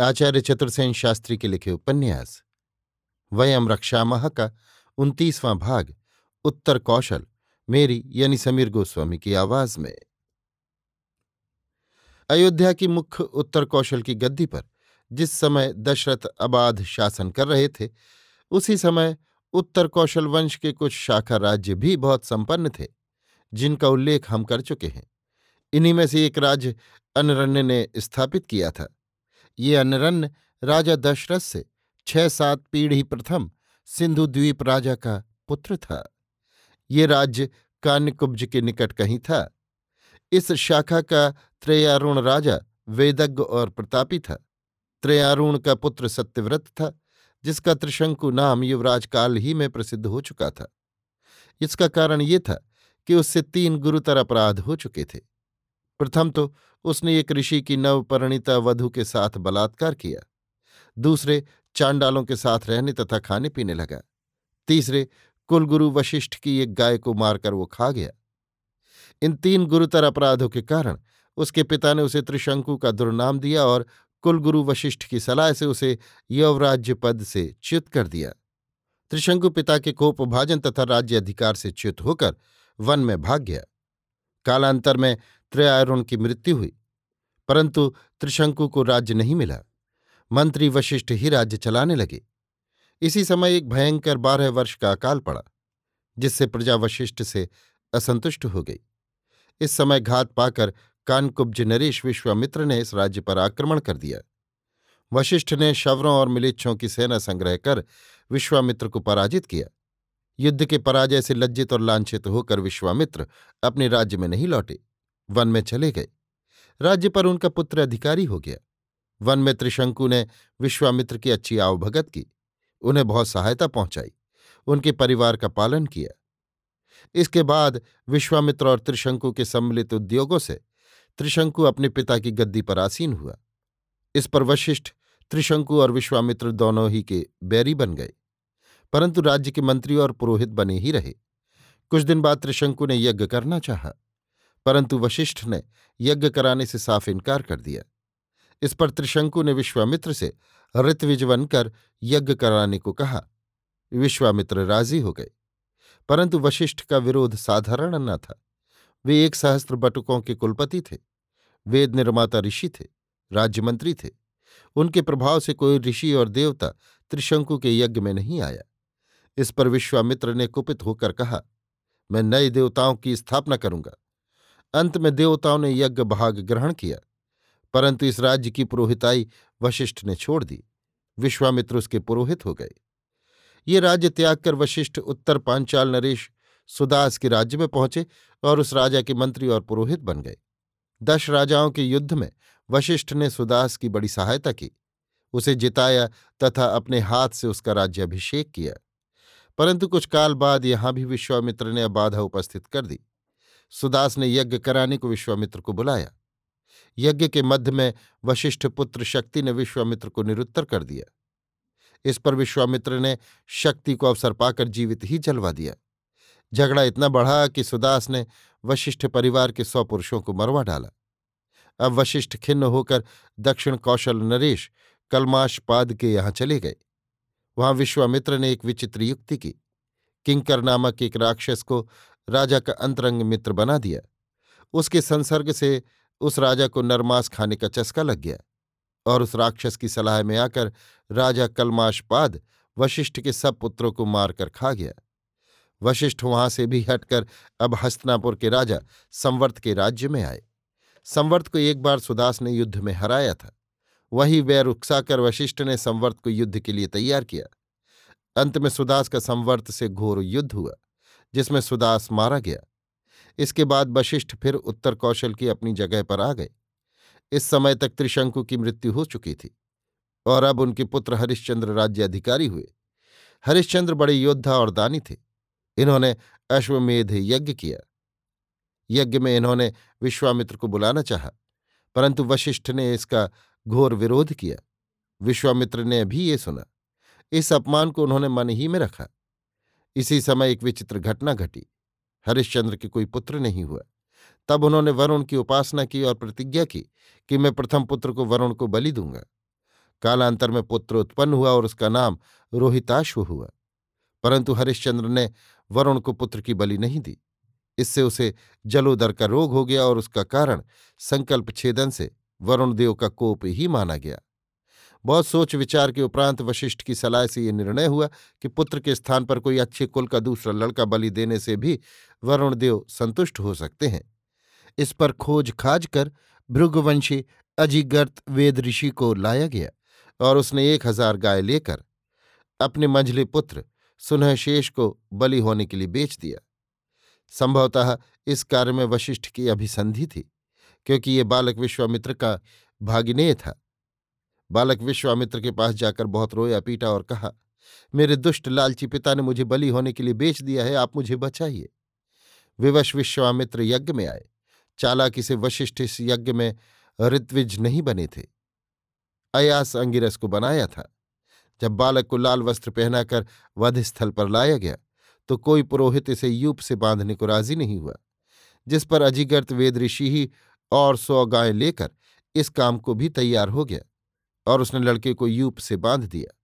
आचार्य चतुर्सेन शास्त्री के लिखे उपन्यास, वयम रक्षामह का उनतीसवां भाग, उत्तर कौशल, मेरी यानी समीर गोस्वामी की आवाज़ में। अयोध्या की मुख्य उत्तर कौशल की गद्दी पर जिस समय दशरथ अबाध शासन कर रहे थे, उसी समय उत्तर कौशल वंश के कुछ शाखा राज्य भी बहुत संपन्न थे, जिनका उल्लेख हम कर चुके हैं। इन्हीं में से एक राज्य अनरण्य ने स्थापित किया था। ये अनरण्य राजा दशरथ से छह सात पीढ़ी प्रथम सिंधु द्वीप राजा का पुत्र था। ये राज्य कान्यकुब्ज के निकट कहीं था। इस शाखा का त्रयारुण राजा वेदज्ञ और प्रतापी था। त्रयारुण का पुत्र सत्यव्रत था, जिसका त्रिशंकु नाम युवराज काल ही में प्रसिद्ध हो चुका था। इसका कारण ये था कि उससे तीन गुरुतर अपराध हो चुके थे। प्रथम तो उसने एक ऋषि की नवपरिणीता वधु के साथ बलात्कार किया। दूसरे चांडालों के साथ रहने तथा खाने पीने लगा। तीसरे कुलगुरु वशिष्ठ की एक गाय को मारकर वो खा गया। इन तीन गुरुतर अपराधों के कारण उसके पिता ने उसे त्रिशंकु का दुर्नाम दिया और कुलगुरु वशिष्ठ की सलाह से उसे यवराज्य पद से च्युत कर दिया। त्रिशंकु पिता के कोपभाजन तथा राज्य अधिकार से च्युत होकर वन में भाग गया। कालांतर में त्रयारुण की मृत्यु हुई, परंतु त्रिशंकु को राज्य नहीं मिला। मंत्री वशिष्ठ ही राज्य चलाने लगे। इसी समय एक भयंकर बारह वर्ष का अकाल पड़ा, जिससे प्रजा वशिष्ठ से असंतुष्ट हो गई। इस समय घात पाकर कानकुब्ज नरेश विश्वामित्र ने इस राज्य पर आक्रमण कर दिया। वशिष्ठ ने शवरों और मिलिच्छों की सेना संग्रह कर विश्वामित्र को पराजित किया। युद्ध के पराजय से लज्जित और लांछित होकर विश्वामित्र अपने राज्य में नहीं लौटे। वन में चले गए। राज्य पर उनका पुत्र अधिकारी हो गया। वन में त्रिशंकु ने विश्वामित्र की अच्छी आवभगत की। उन्हें बहुत सहायता पहुंचाई। उनके परिवार का पालन किया। इसके बाद विश्वामित्र और त्रिशंकु के सम्मिलित उद्योगों से त्रिशंकु अपने पिता की गद्दी पर आसीन हुआ। इस पर वशिष्ठ त्रिशंकु और विश्वामित्र दोनों ही के बैरी बन गए। परंतु राज्य के मंत्री और पुरोहित बने ही रहे। कुछ दिन बाद त्रिशंकु ने यज्ञ करना चाहा। परंतु वशिष्ठ ने यज्ञ कराने से साफ़ इनकार कर दिया। इस पर त्रिशंकु ने विश्वामित्र से ऋतविजवन कर यज्ञ कराने को कहा। विश्वामित्र राज़ी हो गए। परंतु वशिष्ठ का विरोध साधारण न था। वे एक सहस्त्र बटुकों के कुलपति थे। वेद निर्माता ऋषि थे, राज्यमंत्री थे। उनके प्रभाव से कोई ऋषि और देवता त्रिशंकु के यज्ञ में नहीं आया। इस पर विश्वामित्र ने कुपित होकर कहा, मैं नए देवताओं की स्थापना करूँगा। अंत में देवताओं ने यज्ञ भाग ग्रहण किया, परंतु इस राज्य की पुरोहिताई वशिष्ठ ने छोड़ दी। विश्वामित्र उसके पुरोहित हो गए। ये राज्य त्याग कर वशिष्ठ उत्तर पांचाल नरेश सुदास के राज्य में पहुँचे और उस राजा के मंत्री और पुरोहित बन गए। दश राजाओं के युद्ध में वशिष्ठ ने सुदास की बड़ी सहायता की। उसे जिताया तथा अपने हाथ से उसका राज्याभिषेक किया। परंतु कुछ काल बाद यहाँ भी विश्वामित्र ने बाधा उपस्थित कर दी। सुदास ने यज्ञ कराने को विश्वामित्र को बुलाया। यज्ञ के मध्य में वशिष्ठ पुत्र शक्ति ने विश्वामित्र को निरुत्तर कर दिया। इस पर विश्वामित्र ने शक्ति को अवसर पाकर जीवित ही जलवा दिया। झगड़ा इतना बढ़ा कि सुदास ने वशिष्ठ परिवार के सौ पुरुषों को मरवा डाला। अब वशिष्ठ खिन्न होकर दक्षिण कौशल नरेश कलमाश पाद के यहाँ चले गए। वहाँ विश्वामित्र ने एक विचित्र युक्ति की। किंकर नामक एक राक्षस को राजा का अंतरंग मित्र बना दिया। उसके संसर्ग से उस राजा को नरमास खाने का चस्का लग गया और उस राक्षस की सलाह में आकर राजा कलमाशपाद वशिष्ठ के सब पुत्रों को मारकर खा गया। वशिष्ठ वहाँ से भी हटकर अब हस्तनापुर के राजा संवर्त के राज्य में आए। संवर्त को एक बार सुदास ने युद्ध में हराया था। वही वैर उकसाकर वशिष्ठ ने संवर्त को युद्ध के लिए तैयार किया। अंत में सुदास का संवर्त से घोर युद्ध हुआ। जिसमें सुदास मारा गया। इसके बाद वशिष्ठ फिर उत्तर कौशल की अपनी जगह पर आ गए। इस समय तक त्रिशंकु की मृत्यु हो चुकी थी और अब उनके पुत्र हरिश्चंद्र राज्य अधिकारी हुए। हरिश्चंद्र बड़े योद्धा और दानी थे। इन्होंने अश्वमेध यज्ञ किया। यज्ञ में इन्होंने विश्वामित्र को बुलाना चाहा, परंतु वशिष्ठ ने इसका घोर विरोध किया। विश्वामित्र ने भी ये सुना। इस अपमान को उन्होंने मन ही में रखा। इसी समय एक विचित्र घटना घटी। हरिश्चंद्र के कोई पुत्र नहीं हुआ। तब उन्होंने वरुण की उपासना की और प्रतिज्ञा की कि मैं प्रथम पुत्र को वरुण को बलि दूँगा। कालांतर में पुत्र उत्पन्न हुआ और उसका नाम रोहिताश्व हुआ। परंतु हरिश्चंद्र ने वरुण को पुत्र की बलि नहीं दी। इससे उसे जलोदर का रोग हो गया और उसका कारण संकल्प छेदन से वरुण देव का कोप ही माना गया। बहुत सोच विचार के उपरांत वशिष्ठ की सलाह से ये निर्णय हुआ कि पुत्र के स्थान पर कोई अच्छे कुल का दूसरा लड़का बलि देने से भी वरुणदेव संतुष्ट हो सकते हैं। इस पर खोज खाज कर भृगवंशी अजिगर्त वेद ऋषि को लाया गया और उसने एक हज़ार गाय लेकर अपने मंझले पुत्र सुनह शेष को बलि होने के लिए बेच दिया। संभवतः इस कार्य में वशिष्ठ की अभिसंधि थी, क्योंकि ये बालक विश्वामित्र का भागिनेय था। बालक विश्वामित्र के पास जाकर बहुत रोया पीटा और कहा, मेरे दुष्ट लालची पिता ने मुझे बलि होने के लिए बेच दिया है, आप मुझे बचाइए। विवश विश्वामित्र यज्ञ में आए। चालाकी से वशिष्ठ इस यज्ञ में ऋत्विज नहीं बने थे। अयास अंगिरस को बनाया था। जब बालक को लाल वस्त्र पहनाकर वध स्थल पर लाया गया तो कोई पुरोहित इसे यूप से बांधने को राज़ी नहीं हुआ, जिस पर अजिगर्त वेद ऋषि ही और सौ गाय लेकर इस काम को भी तैयार हो गया। और उसने लड़के को यूप से बाँध दिया।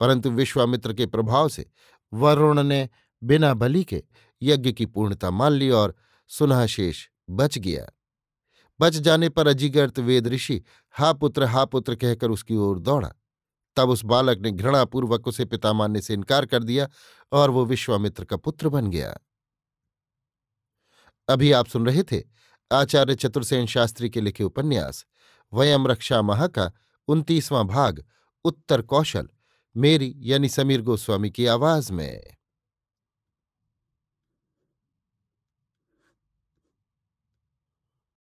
परंतु विश्वामित्र के प्रभाव से वरुण ने बिना बलि के यज्ञ की पूर्णता मान ली और सुनहशेष बच गया। बच जाने पर अजिगर्त वेद ऋषि हा पुत्र हा पुत्र कहकर उसकी ओर दौड़ा। तब उस बालक ने घृणापूर्वक उसे पिता मानने से इनकार कर दिया और वो विश्वामित्र का पुत्र बन गया। अभी आप सुन रहे थे आचार्य चतुर्सेन शास्त्री के लिखे उपन्यास, वयम रक्षा महा का उनतीसवां भाग उत्तर कौशल मेरी यानी समीर गोस्वामी की आवाज़ में।